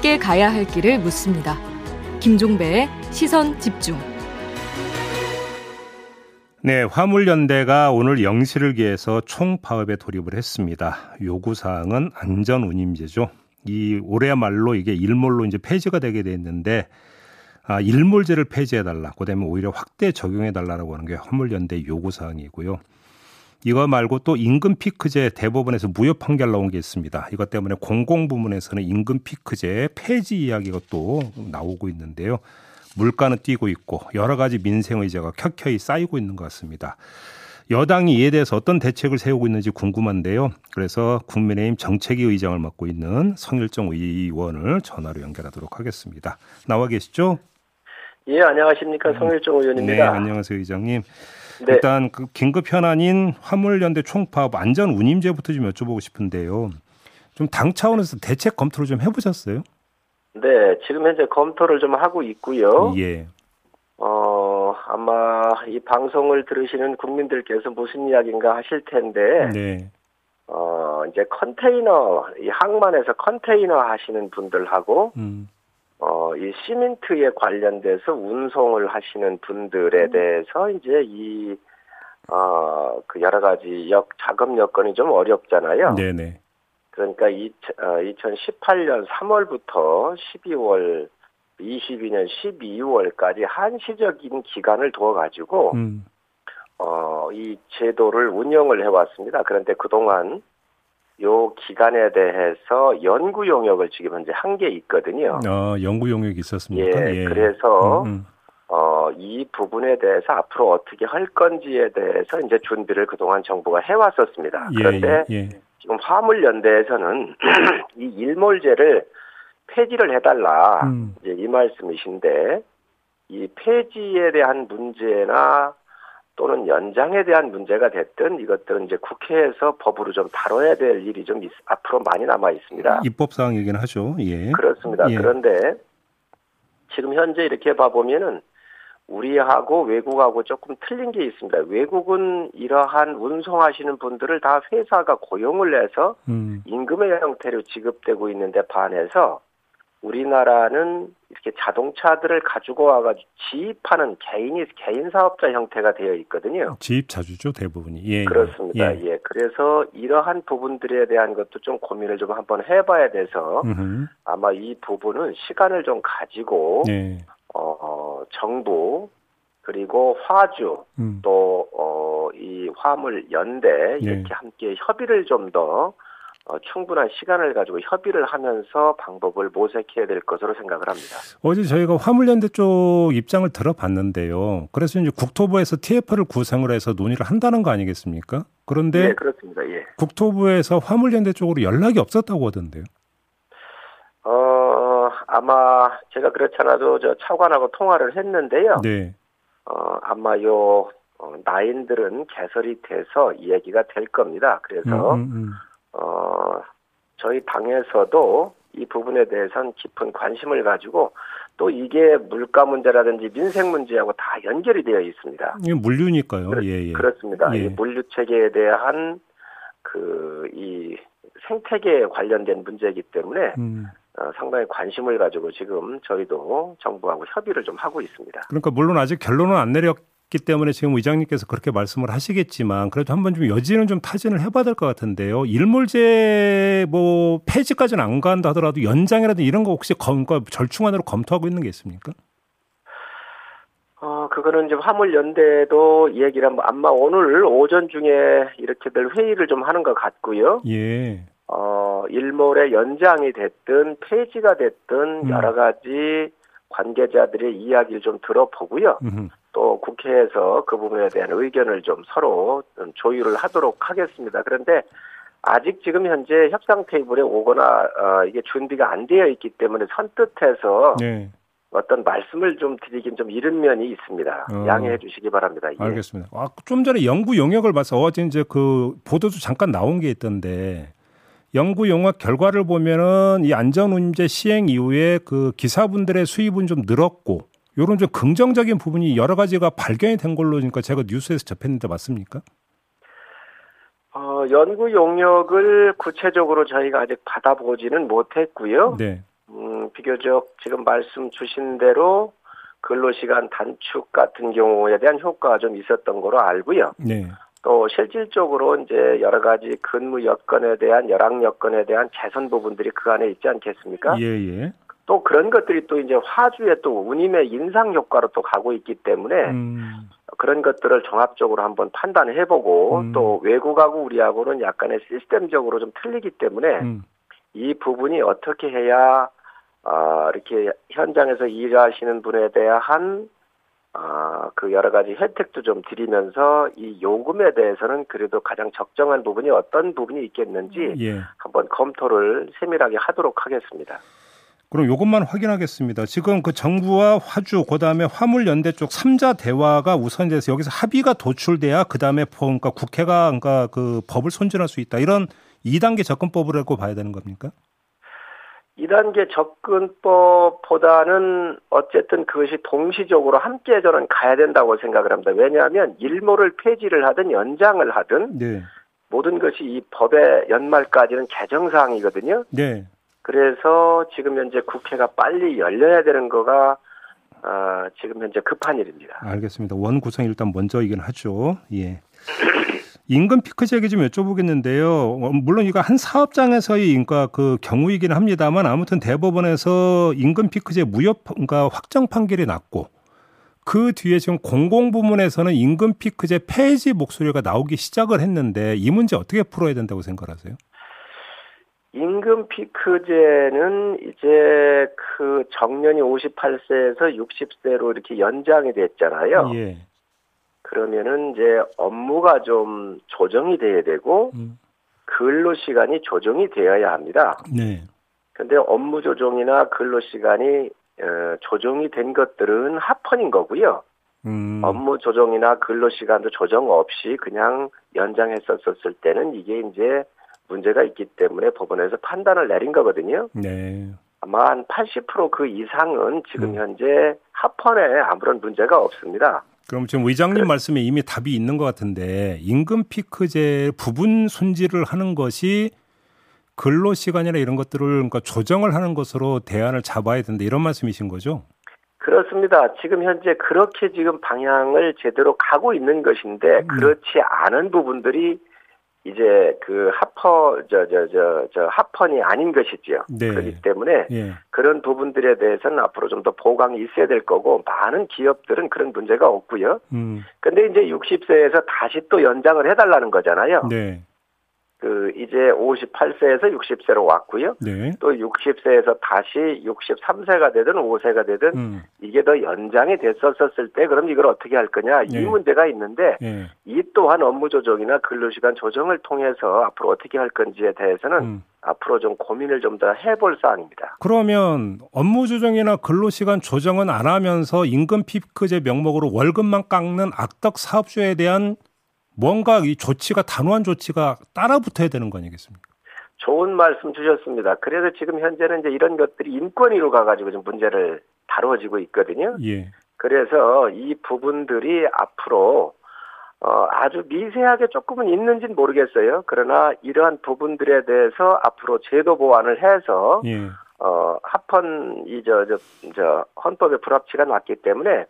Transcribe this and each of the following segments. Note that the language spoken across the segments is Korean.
함께 가야 할 길을 묻습니다. 김종배의 시선 집중. 네, 화물연대가 오늘 영시를 기해서 총파업에 돌입을 했습니다. 요구사항은 안전운임제죠. 이 올해야말로 이게 일몰로 이제 폐지가 되게 됐는데 아, 일몰제를 폐지해달라. 그다음에 오히려 확대 적용해달라고 하는 게 화물연대 요구사항이고요. 이거 말고 또 임금 피크제 대법원에서 무효 판결 나온 게 있습니다. 이것 때문에 공공 부문에서는 임금 피크제 폐지 이야기가 또 나오고 있는데요. 물가는 뛰고 있고 여러 가지 민생 의제가 켜켜이 쌓이고 있는 것 같습니다. 여당이 이에 대해서 어떤 대책을 세우고 있는지 궁금한데요. 그래서 국민의힘 정책위 의장을 맡고 있는 성일정 의원을 전화로 연결하도록 하겠습니다. 나와 계시죠? 예, 안녕하십니까. 성일정 의원입니다. 네, 안녕하세요, 의장님. 네. 일단 그 긴급 현안인 화물연대 총파업 안전 운임제부터 좀 여쭤보고 싶은데요. 좀 당 차원에서 대책 검토를 좀 해보셨어요? 네, 지금 현재 검토를 좀 하고 있고요. 예. 어, 아마 이 방송을 들으시는 국민들께서 무슨 이야기인가 하실 텐데, 네. 어, 이제 컨테이너, 이 항만에서 컨테이너 하시는 분들하고, 음. 어, 이 시멘트에 관련돼서 운송을 하시는 분들에 음. 대해서 이제 이, 어, 그 여러 가지 역, 작업 여건이 좀 어렵잖아요. 네네. 그러니까 이, 어, 2018년 3월부터 12월, 22년 12월까지 한시적인 기간을 두어가지고, 음. 어, 이 제도를 운영을 해왔습니다. 그런데 그동안 요 기간에 대해서 연구 용역을 지금 현재 한 게 있거든요. 어, 연구 용역이 있었습니까? 예, 그래서 음, 음. 어, 이 부분에 대해서 앞으로 어떻게 할 건지에 대해서 이제 준비를 그동안 정부가 해왔었습니다. 예, 그런데 예, 예. 지금 화물연대에서는 이 일몰제를 폐지를 해달라 음. 이제 이 말씀이신데 이 폐지에 대한 문제나 또는 연장에 대한 문제가 됐든 이것들은 이제 국회에서 법으로 좀 다뤄야 될 일이 좀 있- 앞으로 많이 남아 있습니다. 입법 사항이긴 하죠. 예. 그렇습니다. 예. 그런데 지금 현재 이렇게 봐 보면은 우리하고 외국하고 조금 틀린 게 있습니다. 외국은 이러한 운송하시는 분들을 다 회사가 고용을 해서 음. 임금의 형태로 지급되고 있는데 반해서 우리나라는 이렇게 자동차들을 가지고 와가지고 지입하는 개인이 개인 사업자 형태가 되어 있거든요. 지입 자주죠 대부분이. 예. 그렇습니다. 예. 예. 그래서 이러한 부분들에 대한 것도 좀 고민을 좀 한번 해봐야 돼서 음흠. 아마 이 부분은 시간을 좀 가지고 예. 어, 어, 정부 그리고 화주 음. 또 어, 이 화물 연대 이렇게 예. 함께 협의를 좀더 어, 충분한 시간을 가지고 협의를 하면서 방법을 모색해야 될 것으로 생각을 합니다. 어제 저희가 화물연대 쪽 입장을 들어봤는데요. 그래서 이제 국토부에서 TF를 구성을 해서 논의를 한다는 거 아니겠습니까? 그런데 네, 그렇습니다. 예. 국토부에서 화물연대 쪽으로 연락이 없었다고 하던데요. 어, 아마 제가 그렇잖아도 저 차관하고 통화를 했는데요. 네. 어, 아마 요 어, 나인들은 개설이 돼서 이야기가 될 겁니다. 그래서 음, 음, 음. 어, 저희 당에서도 이 부분에 대해서는 깊은 관심을 가지고 또 이게 물가 문제라든지 민생 문제하고 다 연결이 되어 있습니다. 이게 물류니까요. 그렇- 예, 예. 그렇습니다. 예. 이 물류 체계에 대한 그 이 생태계에 관련된 문제이기 때문에 음. 어, 상당히 관심을 가지고 지금 저희도 정부하고 협의를 좀 하고 있습니다. 그러니까 물론 아직 결론은 안 내렸 기 때문에 지금 의장님께서 그렇게 말씀을 하시겠지만 그래도 한번 좀 여지는 좀 타진을 해봐야 될 것 같은데요. 일몰제 뭐 폐지까지는 안 간다 하더라도 연장이라든지 이런 거 혹시 검, 절충안으로 검토하고 있는 게 있습니까? 어, 그거는 이제 화물연대도 얘기를 한번 아마 오늘 오전 중에 이렇게들 회의를 좀 하는 것 같고요. 예. 어, 일몰의 연장이 됐든 폐지가 됐든 음. 여러 가지 관계자들의 이야기를 좀 들어보고요. 음흠. 또 국회에서 그 부분에 대한 의견을 좀 서로 좀 조율을 하도록 하겠습니다. 그런데 아직 지금 현재 협상 테이블에 오거나 어, 이게 준비가 안 되어 있기 때문에 선뜻해서 네. 어떤 말씀을 좀 드리긴 좀 이른 면이 있습니다. 어. 양해해 주시기 바랍니다. 예. 알겠습니다. 아, 좀 전에 연구 용역을 봐서 어제 이제 그 보도도 잠깐 나온 게 있던데 연구 용역 결과를 보면은 이 안전 운임제 시행 이후에 그 기사분들의 수입은 좀 늘었고 요런 좀 긍정적인 부분이 여러 가지가 발견이 된 걸로 그러니까 제가 뉴스에서 접했는데 맞습니까? 어, 연구 용역을 구체적으로 저희가 아직 받아보지는 못했고요. 네. 음, 비교적 지금 말씀 주신 대로 근로시간 단축 같은 경우에 대한 효과가 좀 있었던 거로 알고요. 네. 또 실질적으로 이제 여러 가지 근무 여건에 대한 열악 여건에 대한 개선 부분들이 그 안에 있지 않겠습니까? 예, 예. 또 그런 것들이 또 이제 화주에 또 운임의 인상 효과로 또 가고 있기 때문에 음, 그런 것들을 종합적으로 한번 판단해 보고 음. 또 외국하고 우리하고는 약간의 시스템적으로 좀 틀리기 때문에 음, 이 부분이 어떻게 해야 아, 이렇게 현장에서 일하시는 분에 대한 아, 그 여러 가지 혜택도 좀 드리면서 이 요금에 대해서는 그래도 가장 적정한 부분이 어떤 부분이 있겠는지 예. 한번 검토를 세밀하게 하도록 하겠습니다. 그럼 이것만 확인하겠습니다. 지금 그 정부와 화주, 그 다음에 화물연대 쪽 3자 대화가 우선돼서 여기서 합의가 도출돼야 그 다음에 그러니까 국회가 그러니까 그 법을 손질할 수 있다. 이런 2단계 접근법이라고 봐야 되는 겁니까? 2단계 접근법보다는 어쨌든 그것이 동시적으로 함께 저는 가야 된다고 생각을 합니다. 왜냐하면 일모를 폐지를 하든 연장을 하든 네. 모든 것이 이 법의 연말까지는 개정사항이거든요. 네. 그래서 지금 현재 국회가 빨리 열려야 되는 거가 아, 지금 현재 급한 일입니다. 알겠습니다. 원 구성 일단 먼저 이긴 하죠. 예. 임금 피크제 얘기 좀 여쭤보겠는데요. 어, 물론 이거 한 사업장에서의 인가 그 경우이긴 합니다만 아무튼 대법원에서 임금 피크제 무효 그러니까 확정 판결이 났고 그 뒤에 지금 공공 부문에서는 임금 피크제 폐지 목소리가 나오기 시작을 했는데 이 문제 어떻게 풀어야 된다고 생각하세요? 임금 피크제는 이제 그 정년이 58세에서 60세로 이렇게 연장이 됐잖아요. 예. 그러면은 이제 업무가 좀 조정이 돼야 되고 음. 근로 시간이 조정이 되어야 합니다. 네. 근데 업무 조정이나 근로 시간이 어, 조정이 된 것들은 합헌인 거고요. 음. 업무 조정이나 근로 시간도 조정 없이 그냥 연장했었을 때는 이게 이제 문제가 있기 때문에 법원에서 판단을 내린 거거든요. 네. 아마 한 80%그 이상은 지금 음. 현재 합헌에 아무런 문제가 없습니다. 그럼 지금 의장님 그- 말씀에 이미 답이 있는 것 같은데 임금 피크제 부분 손질을 하는 것이 근로 시간이나 이런 것들을 그러니까 조정을 하는 것으로 대안을 잡아야 된다 이런 말씀이신 거죠? 그렇습니다. 지금 현재 그렇게 지금 방향을 제대로 가고 있는 것인데 음. 그렇지 않은 부분들이 이제 그 합헌 저저 저저 합헌이 아닌 것이지요. 네. 그렇기 때문에 예. 그런 부분들에 대해서는 앞으로 좀 더 보강이 있어야 될 거고 많은 기업들은 그런 문제가 없고요. 음. 근데 이제 60세에서 다시 또 연장을 해달라는 거잖아요. 네. 그 이제 58세에서 60세로 왔고요. 네. 또 60세에서 다시 63세가 되든 5세가 되든 음. 이게 더 연장이 됐었을 때 그럼 이걸 어떻게 할 거냐 이 네. 문제가 있는데 예. 이 또한 업무 조정이나 근로 시간 조정을 통해서 앞으로 어떻게 할 건지에 대해서는 음. 앞으로 좀 고민을 좀 더 해볼 사안입니다. 그러면 업무 조정이나 근로 시간 조정은 안 하면서 임금 피크제 명목으로 월급만 깎는 악덕 사업주에 대한 뭔가 이 조치가 단호한 조치가 따라붙어야 되는 거 아니겠습니까? 좋은 말씀 주셨습니다. 그래서 지금 현재는 이제 이런 것들이 인권위로 가가지고 좀 문제를 다뤄지고 있거든요. 예. 그래서 이 부분들이 앞으로 어, 아주 미세하게 조금은 있는지는 모르겠어요. 그러나 이러한 부분들에 대해서 앞으로 제도 보완을 해서 예. 어, 합헌 이저 저저 헌법의 불합치가 났기 때문에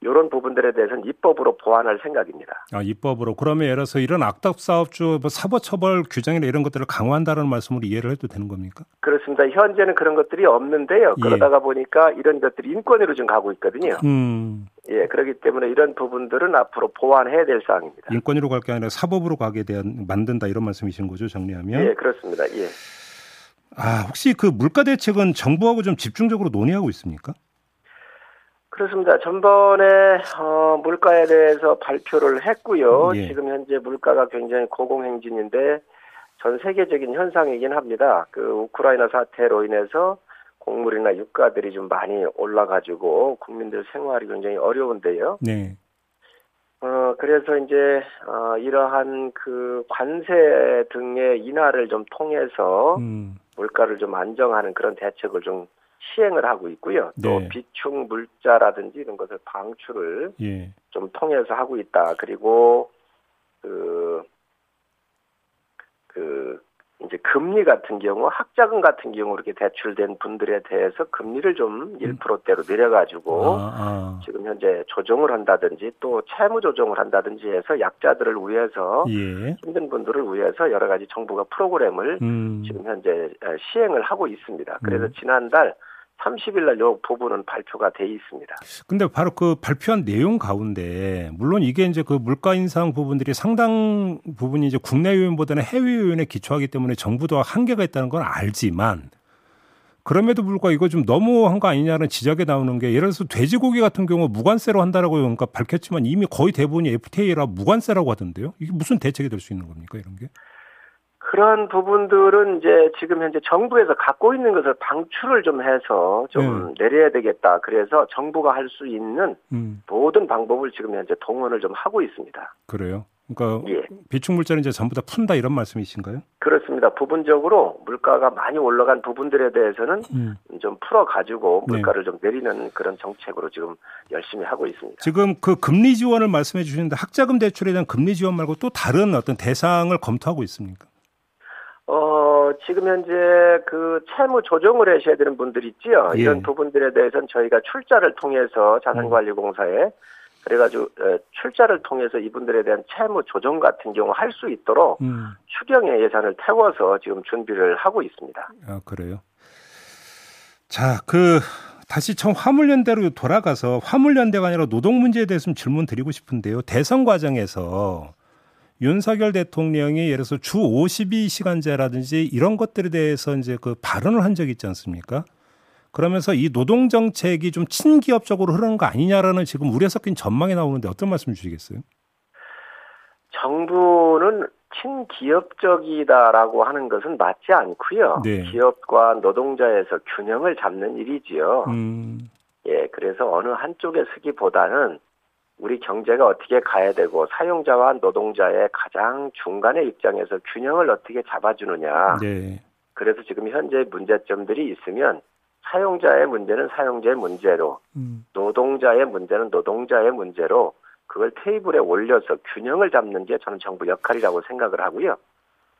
이런 부분들에 대해서는 입법으로 보완할 생각입니다. 아, 입법으로. 그러면 예를 들어서 이런 악덕 사업주 뭐 사법처벌 규정이나 이런 것들을 강화한다는 말씀으로 이해를 해도 되는 겁니까? 그렇습니다. 현재는 그런 것들이 없는데요. 예. 그러다가 보니까 이런 것들이 인권위로 좀 가고 있거든요. 음, 예, 그렇기 때문에 이런 부분들은 앞으로 보완해야 될 사항입니다. 인권위로 갈 게 아니라 사법으로 가게 대한 만든다 이런 말씀이신 거죠, 정리하면? 예, 그렇습니다. 예. 아, 혹시 그 물가 대책은 정부하고 좀 집중적으로 논의하고 있습니까? 그렇습니다. 전번에 어, 물가에 대해서 발표를 했고요. 예. 지금 현재 물가가 굉장히 고공행진인데 전 세계적인 현상이긴 합니다. 그 우크라이나 사태로 인해서 곡물이나 유가들이 좀 많이 올라가지고 국민들 생활이 굉장히 어려운데요. 네. 어, 그래서 이제, 어, 이러한 그 관세 등의 인하를 좀 통해서 음, 물가를 좀 안정하는 그런 대책을 좀 시행을 하고 있고요. 또 네. 비축 물자라든지 이런 것을 방출을 예. 좀 통해서 하고 있다. 그리고 그 그 이제 금리 같은 경우 학자금 같은 경우 이렇게 대출된 분들에 대해서 금리를 좀 1%대로 내려가지고 아, 아. 지금 현재 조정을 한다든지 또 채무 조정을 한다든지 해서 약자들을 위해서 예. 힘든 분들을 위해서 여러 가지 정부가 프로그램을 음. 지금 현재 시행을 하고 있습니다. 그래서 음. 지난달 30일 날 요 부분은 발표가 돼 있습니다. 근데 바로 그 발표한 내용 가운데 물론 이게 이제 그 물가 인상 부분들이 상당 부분이 이제 국내 요인보다는 해외 요인에 기초하기 때문에 정부도 한계가 있다는 건 알지만 그럼에도 불구하고 이거 좀 너무한 거 아니냐는 지적이 나오는 게 예를 들어서 돼지고기 같은 경우 무관세로 한다라고 그러니까 밝혔지만 이미 거의 대부분이 FTA라 무관세라고 하던데요. 이게 무슨 대책이 될 수 있는 겁니까 이런 게? 그런 부분들은 이제 지금 현재 정부에서 갖고 있는 것을 방출을 좀 해서 좀 내려야 되겠다. 그래서 정부가 할 수 있는 음, 모든 방법을 지금 현재 동원을 좀 하고 있습니다. 그래요. 그러니까 예. 비축 물자는 이제 전부 다 푼다 이런 말씀이신가요? 그렇습니다. 부분적으로 물가가 많이 올라간 부분들에 대해서는 음. 좀 풀어 가지고 네. 물가를 좀 내리는 그런 정책으로 지금 열심히 하고 있습니다. 지금 그 금리 지원을 말씀해 주시는데 학자금 대출에 대한 금리 지원 말고 또 다른 어떤 대상을 검토하고 있습니까? 어, 지금 현재 그 채무 조정을 하셔야 되는 분들 있지요. 예. 이런 부분들에 대해서는 저희가 출자를 통해서 자산관리공사에 그래가지고 에, 출자를 통해서 이분들에 대한 채무 조정 같은 경우 할 수 있도록 음. 추경의 예산을 태워서 지금 준비를 하고 있습니다. 아, 그래요. 자, 그 다시 청 화물연대로 돌아가서 화물연대가 아니라 노동 문제에 대해서 좀 질문 드리고 싶은데요. 대선 과정에서 윤석열 대통령이 예를 들어서 주 52시간제라든지 이런 것들에 대해서 이제 그 발언을 한 적이 있지 않습니까? 그러면서 이 노동 정책이 좀 친기업적으로 흐르는 거 아니냐라는 지금 우려 섞인 전망이 나오는데 어떤 말씀 주시겠어요? 정부는 친기업적이다라고 하는 것은 맞지 않고요. 네. 기업과 노동자에서 균형을 잡는 일이지요. 음, 예, 그래서 어느 한쪽에 서기보다는 우리 경제가 어떻게 가야 되고 사용자와 노동자의 가장 중간의 입장에서 균형을 어떻게 잡아주느냐. 네. 그래서 지금 현재 문제점들이 있으면 사용자의 문제는 사용자의 문제로, 음, 노동자의 문제는 노동자의 문제로 그걸 테이블에 올려서 균형을 잡는 게 저는 정부 역할이라고 생각을 하고요.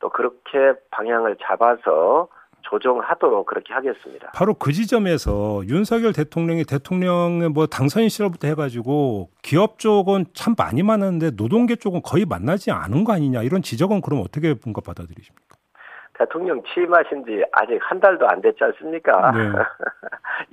또 그렇게 방향을 잡아서 조정하도록 그렇게 하겠습니다. 바로 그 지점에서 윤석열 대통령이 대통령의 뭐 당선인 시절부터 해가지고 기업 쪽은 참 많이 만났는데 노동계 쪽은 거의 만나지 않은 거 아니냐 이런 지적은 그럼 어떻게 뭔가 받아들이십니까? 대통령 취임하신 지 아직 한 달도 안 됐지 않습니까? 네.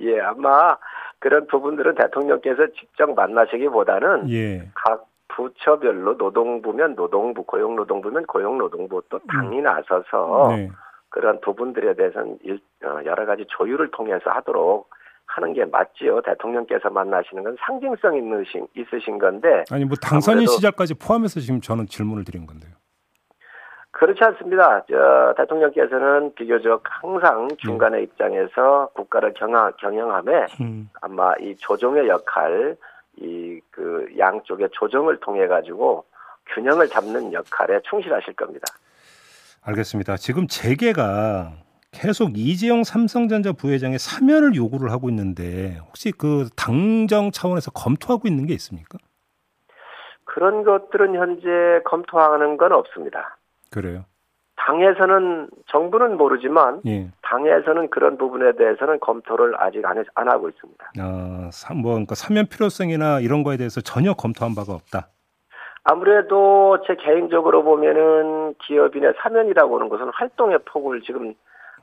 예, 아마 그런 부분들은 대통령께서 직접 만나시기보다는 예. 각 부처별로 노동부면 노동부, 고용노동부면 고용노동부 또 당이 나서서 네. 그런 부분들에 대해서는 일- 어, 여러 가지 조율을 통해서 하도록 하는 게 맞지요. 대통령께서 만나시는 건 상징성 있으신, 있으신 건데 아니 뭐 당선인 시절까지 포함해서 지금 저는 질문을 드린 건데요. 그렇지 않습니다. 저 대통령께서는 비교적 항상 중간의 입장에서 국가를 경영, 경영함에 음, 아마 이 조정의 역할, 이 그 양쪽의 조정을 통해 가지고 균형을 잡는 역할에 충실하실 겁니다. 알겠습니다. 지금 재계가 계속 이재용 삼성전자 부회장의 사면을 요구를 하고 있는데 혹시 그 당정 차원에서 검토하고 있는 게 있습니까? 그런 것들은 현재 검토하는 건 없습니다. 그래요. 당에서는 정부는 모르지만 예. 당에서는 그런 부분에 대해서는 검토를 아직 안, 해- 안 하고 있습니다. 아, 사- 뭐 그러니까 사면 필요성이나 이런 거에 대해서 전혀 검토한 바가 없다. 아무래도 제 개인적으로 보면은 기업인의 사면이라고 하는 것은 활동의 폭을 지금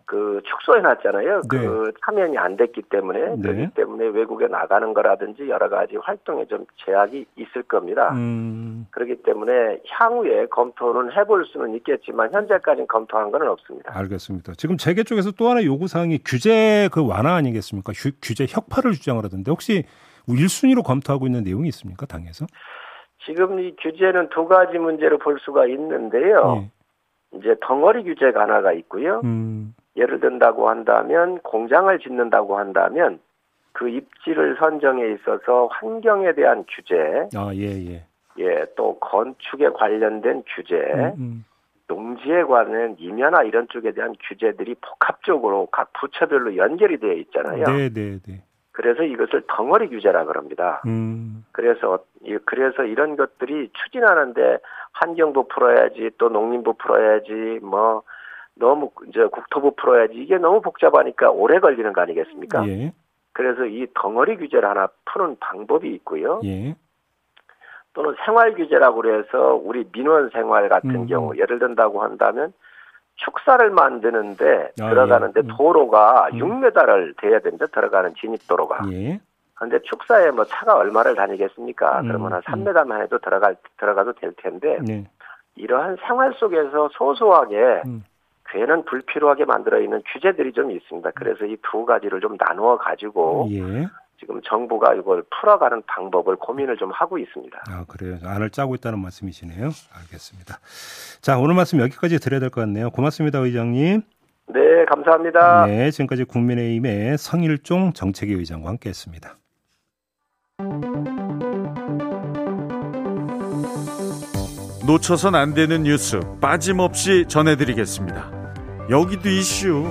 그 축소해 놨잖아요. 네. 그 사면이 안 됐기 때문에 네. 그렇기 때문에 외국에 나가는 거라든지 여러 가지 활동에 좀 제약이 있을 겁니다. 음, 그렇기 때문에 향후에 검토는 해볼 수는 있겠지만 현재까지는 검토한 건 없습니다. 알겠습니다. 지금 재계 쪽에서 또 하나 요구 사항이 규제 그 완화 아니겠습니까? 규, 규제 혁파를 주장을 하던데 혹시 1순위로 검토하고 있는 내용이 있습니까? 당에서? 지금 이 규제는 두 가지 문제로 볼 수가 있는데요. 예. 이제 덩어리 규제가 하나가 있고요. 음, 예를 든다고 한다면 공장을 짓는다고 한다면 그 입지를 선정에 있어서 환경에 대한 규제, 아, 예, 예. 예, 또 건축에 관련된 규제, 음, 음. 농지에 관한 임야나 이런 쪽에 대한 규제들이 복합적으로 각 부처별로 연결이 되어 있잖아요. 네, 네, 네. 그래서 이것을 덩어리 규제라 그럽니다. 음. 그래서 그래서 이런 것들이 추진하는데 환경부 풀어야지 또 농림부 풀어야지 뭐 너무 이제 국토부 풀어야지 이게 너무 복잡하니까 오래 걸리는 거 아니겠습니까? 예. 그래서 이 덩어리 규제를 하나 푸는 방법이 있고요. 예. 또는 생활 규제라고 그래서 우리 민원 생활 같은 음. 경우 예를 든다고 한다면 축사를 만드는데 아, 들어가는데 예. 음. 도로가 음. 6m를 돼야 됩니다. 들어가는 진입 도로가. 예. 근데 축사에 뭐 차가 얼마를 다니겠습니까? 음. 그러면 한 3m만 음. 해도 들어갈 들어가도 될 텐데 네. 이러한 생활 속에서 소소하게 음. 괴는 불필요하게 만들어 있는 규제들이 좀 있습니다. 그래서 이 두 가지를 좀 나누어 가지고 예. 지금 정부가 이걸 풀어가는 방법을 고민을 좀 하고 있습니다. 아 그래요. 안을 짜고 있다는 말씀이시네요. 알겠습니다. 자 오늘 말씀 여기까지 드려야 될 것 같네요. 고맙습니다, 의장님. 네, 감사합니다. 네, 지금까지 국민의힘의 성일종 정책위 의장과 함께 했습니다. 놓쳐선 안 되는 뉴스 빠짐없이 전해드리겠습니다. 여기도 이슈.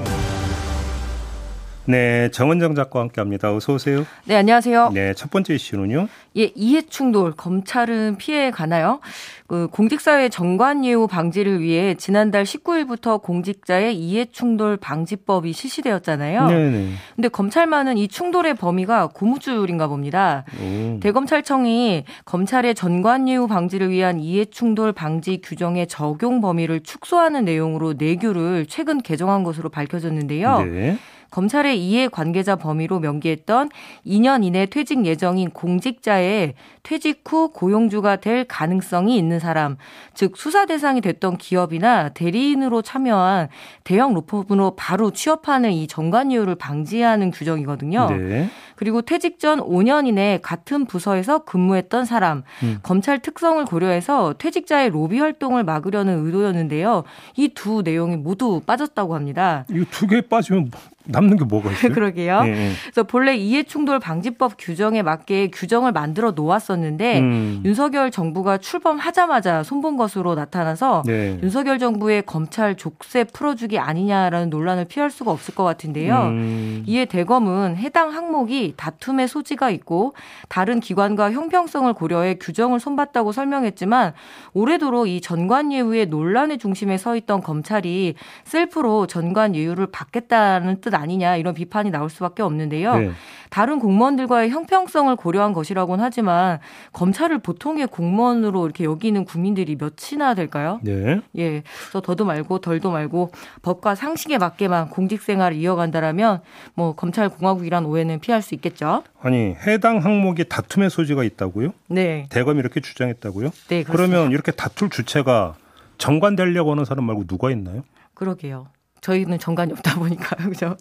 네, 정은정 작가와 함께합니다. 어서 오세요. 네, 안녕하세요. 네, 첫 번째 이슈는요. 예, 이해 충돌 검찰은 피해 가나요? 그 공직사회 정관 예우 방지를 위해 지난달 19일부터 공직자의 이해 충돌 방지법이 실시되었잖아요. 네. 근데 검찰만은 이 충돌의 범위가 고무줄인가 봅니다. 오. 대검찰청이 검찰의 전관 예우 방지를 위한 이해 충돌 방지 규정의 적용 범위를 축소하는 내용으로 내규를 최근 개정한 것으로 밝혀졌는데요. 네. 검찰의 이해 관계자 범위로 명기했던 2년 이내 퇴직 예정인 공직자의 퇴직 후 고용주가 될 가능성이 있는 사람, 즉 수사 대상이 됐던 기업이나 대리인으로 참여한 대형 로펌으로 바로 취업하는 이 정관이유를 방지하는 규정이거든요. 네. 그리고 퇴직 전 5년 이내 같은 부서에서 근무했던 사람, 음. 검찰 특성을 고려해서 퇴직자의 로비 활동을 막으려는 의도였는데요. 이 두 내용이 모두 빠졌다고 합니다. 이거 두개 빠지면 남는 게 뭐가 있어요? 그러게요. 네. 그래서 본래 이해충돌 방지법 규정에 맞게 규정을 만들어 놓았었는데 음. 윤석열 정부가 출범하자마자 손본 것으로 나타나서 네. 윤석열 정부의 검찰 족쇄 풀어주기 아니냐라는 논란을 피할 수가 없을 것 같은데요. 음. 이에 대검은 해당 항목이 다툼의 소지가 있고 다른 기관과 형평성을 고려해 규정을 손봤다고 설명했지만 올해도록 이 전관 예우의 논란의 중심에 서 있던 검찰이 셀프로 전관 예우를 받겠다는 뜻 아니냐 이런 비판이 나올 수밖에 없는데요. 네. 다른 공무원들과의 형평성을 고려한 것이라고는 하지만 검찰을 보통의 공무원으로 이렇게 여기는 국민들이 몇이나 될까요? 네. 예. 그래서 더도 말고 덜도 말고 법과 상식에 맞게만 공직 생활을 이어간다라면 뭐 검찰 공화국이란 오해는 피할 수 있겠죠. 아니 해당 항목이 다툼의 소지가 있다고요? 네. 대검이 이렇게 주장했다고요? 네. 그렇습니다. 그러면 이렇게 다툴 주체가 정관되려고 하는 사람 말고 누가 있나요? 그러게요. 저희는 정관이 없다 보니까요. 그죠?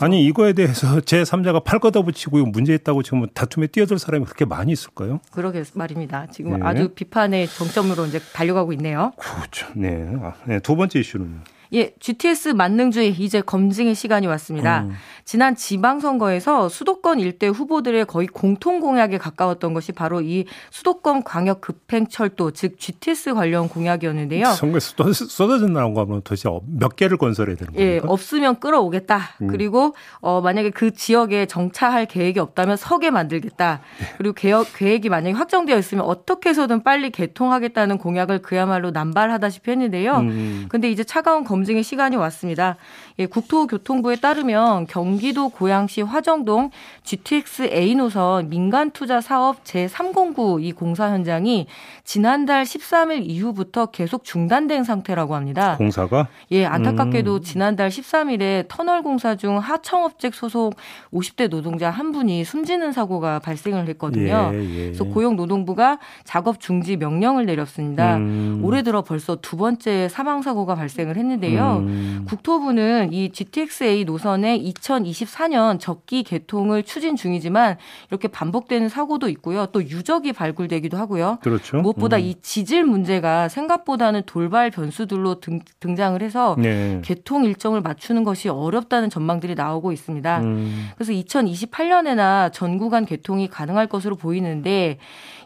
아니 이거에 대해서 제 3자가 팔 걷어 붙이고 문제 있다고 지금 다툼에 뛰어들 사람이 그렇게 많이 있을까요? 그러게 말입니다. 지금 네. 아주 비판의 정점으로 이제 달려가고 있네요. 그렇죠. 네. 아, 네. 두 번째 이슈는 예, GTS 만능주의 이제 검증의 시간이 왔습니다. 음. 지난 지방선거에서 수도권 일대 후보들의 거의 공통 공약에 가까웠던 것이 바로 이 수도권 광역 급행철도 즉 GTS 관련 공약이었는데요. 선거에 쏟아졌나는 거 하면 도대체 몇 개를 건설해야 되는 거예요? 예, 없으면 끌어오겠다. 음. 그리고 어, 만약에 그 지역에 정차할 계획이 없다면 서게 만들겠다. 네. 그리고 개혁, 계획이 만약에 확정되어 있으면 어떻게 해서든 빨리 개통하겠다는 공약을 그야말로 남발하다시피 했는데요. 음. 근데 이제 차가운 검 증의 시간이 왔습니다. 예, 국토교통부에 따르면 경기도 고양시 화정동 GTX A 노선 민간 투자 사업 제309 이 공사 현장이 지난달 13일 이후부터 계속 중단된 상태라고 합니다. 공사가? 예, 안타깝게도 음. 지난달 13일에 터널 공사 중 하청업체 소속 50대 노동자 한 분이 숨지는 사고가 발생을 했거든요. 예, 예. 그래서 고용노동부가 작업 중지 명령을 내렸습니다. 음. 올해 들어 벌써 두 번째 사망 사고가 발생을 했는데요. 음. 국토부는 이 GTX-A 노선의 2024년 적기 개통을 추진 중이지만 이렇게 반복되는 사고도 있고요. 또 유적이 발굴되기도 하고요. 그렇죠. 무엇보다 음. 이 지질 문제가 생각보다는 돌발 변수들로 등, 등장을 해서 네. 개통 일정을 맞추는 것이 어렵다는 전망들이 나오고 있습니다. 음. 그래서 2028년에나 전 구간 개통이 가능할 것으로 보이는데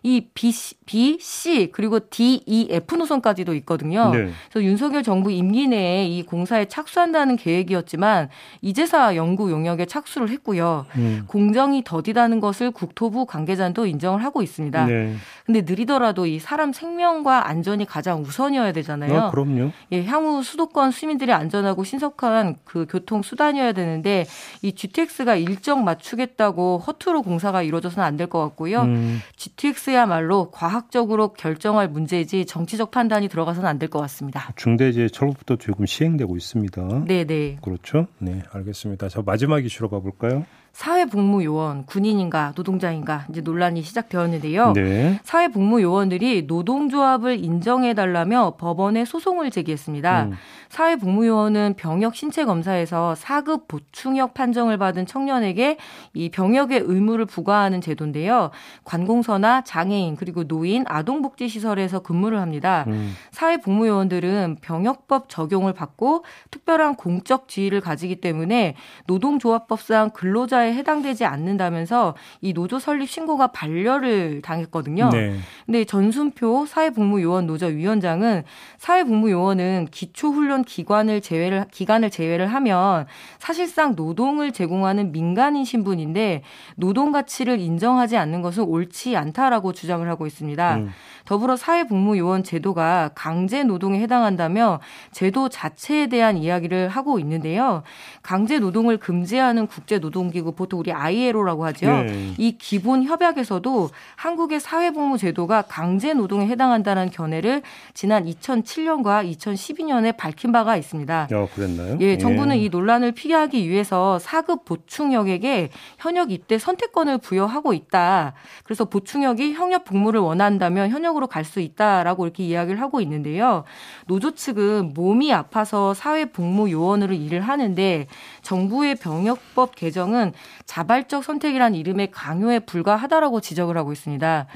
이 B, B, C 그리고 D, E, F 노선까지도 있거든요. 네. 그래서 윤석열 정부 임기 내에 내내 이 공사에 착수한다는 계획이었지만 이제사 연구 용역에 착수를 했고요. 음. 공정이 더디다는 것을 국토부 관계자도 인정을 하고 있습니다. 네. 근데 느리더라도 이 사람 생명과 안전이 가장 우선이어야 되잖아요. 아, 그럼요. 예, 향후 수도권 시민들이 안전하고 신속한 그 교통 수단이어야 되는데 이 GTX가 일정 맞추겠다고 허투루 공사가 이루어져서는 안 될 것 같고요. 음. GTX야말로 과학적으로 결정할 문제이지 정치적 판단이 들어가서는 안 될 것 같습니다. 중대재해처벌부터 조금 시행되고 있습니다. 네, 네. 그렇죠. 네, 알겠습니다. 자, 마지막 이슈로 가볼까요? 사회복무요원 군인인가 노동자인가 이제 논란이 시작되었는데요. 네. 사회복무요원들이 노동조합을 인정해달라며 법원에 소송을 제기했습니다. 음. 사회복무요원은 병역 신체 검사에서 4급 보충역 판정을 받은 청년에게 이 병역의 의무를 부과하는 제도인데요. 관공서나 장애인 그리고 노인 아동복지시설에서 근무를 합니다. 음. 사회복무요원들은 병역법 적용을 받고 특별한 공적 지위를 가지기 때문에 노동조합법상 근로자의 해당되지 않는다면서 이 노조 설립 신고가 반려를 당했거든요. 네. 근데 전순표 사회복무요원 노조 위원장은 사회복무요원은 기초훈련 기관을 제외를 기간을 제외를 하면 사실상 노동을 제공하는 민간인 신분인데 노동 가치를 인정하지 않는 것은 옳지 않다라고 주장을 하고 있습니다. 음. 더불어 사회복무요원 제도가 강제 노동에 해당한다며 제도 자체에 대한 이야기를 하고 있는데요. 강제 노동을 금지하는 국제 노동기구 보통 우리 ILO라고 하죠. 네. 이 기본 협약에서도 한국의 사회복무 제도가 강제 노동에 해당한다는 견해를 지난 2007년과 2012년에 밝힌 바가 있습니다. 어, 그랬나요? 예, 정부는 예. 이 논란을 피하기 위해서 4급 보충역에게 현역 입대 선택권을 부여하고 있다. 그래서 보충역이 현역 복무를 원한다면 현역 으로 갈 수 있다라고 이렇게 이야기를 하고 있는데요. 노조 측은 몸이 아파서 사회복무 요원으로 일을 하는데 정부의 병역법 개정은 자발적 선택이란 이름의 강요에 불과하다라고 지적을 하고 있습니다.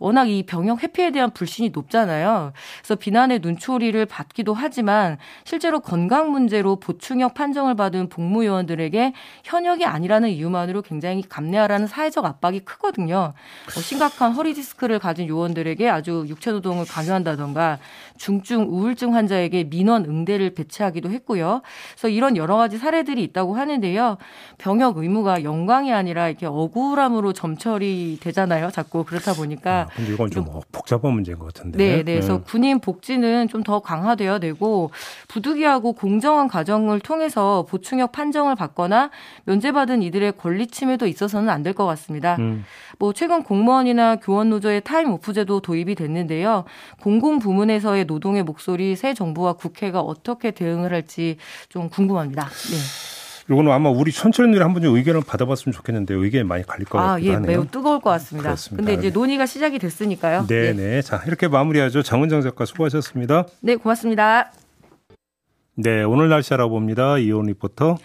워낙 이 병역 회피에 대한 불신이 높잖아요. 그래서 비난의 눈초리를 받기도 하지만 실제로 건강 문제로 보충역 판정을 받은 복무요원들에게 현역이 아니라는 이유만으로 굉장히 감내하라는 사회적 압박이 크거든요. 뭐 심각한 허리 디스크를 가진 요원들에게 아주 육체 노동을 강요한다던가 중증 우울증 환자에게 민원 응대를 배치하기도 했고요. 그래서 이런 여러 가지 사례들이 있다고 하는데요. 병역 의무가 영광이 아니라 이렇게 억울함으로 점철이 되잖아요. 자꾸 그렇다 보니까 근데 이건 좀, 좀 복잡한 문제인 것 같은데. 네, 네. 그래서 네. 군인 복지는 좀 더 강화되어야 되고 부득이하고 공정한 과정을 통해서 보충역 판정을 받거나 면제받은 이들의 권리 침해도 있어서는 안 될 것 같습니다. 음. 뭐 최근 공무원이나 교원 노조의 타임 오프 제도 도입이 됐는데요. 공공 부문에서의 노동의 목소리 새 정부와 국회가 어떻게 대응을 할지 좀 궁금합니다. 네. 이거는 아마 우리 천천히들 한번 좀 의견을 받아봤으면 좋겠는데 의견이 많이 갈릴 것 아, 같기도 아, 예, 매우 뜨거울 것 같습니다. 그렇습니다. 근데 이제 논의가 시작이 됐으니까요. 네, 네. 자, 이렇게 마무리하죠. 장은정 작가 수고하셨습니다. 네, 고맙습니다. 네, 오늘 날씨 알아봅니다. 이온 리포터.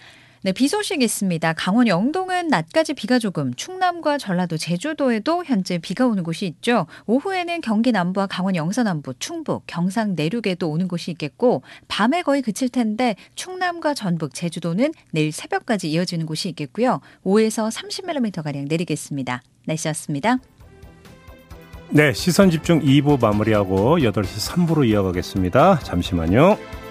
네, 비 소식 있습니다. 강원 영동은 낮까지 비가 조금, 충남과 전라도, 제주도에도 현재 비가 오는 곳이 있죠. 오후에는 경기 남부와 강원 영서 남부, 충북, 경상 내륙에도 오는 곳이 있겠고 밤에 거의 그칠 텐데 충남과 전북, 제주도는 내일 새벽까지 이어지는 곳이 있겠고요. 5에서 30mm 가량 내리겠습니다. 날씨였습니다. 네, 시선 집중 2부 마무리하고 8시 3부로 이어가겠습니다. 잠시만요.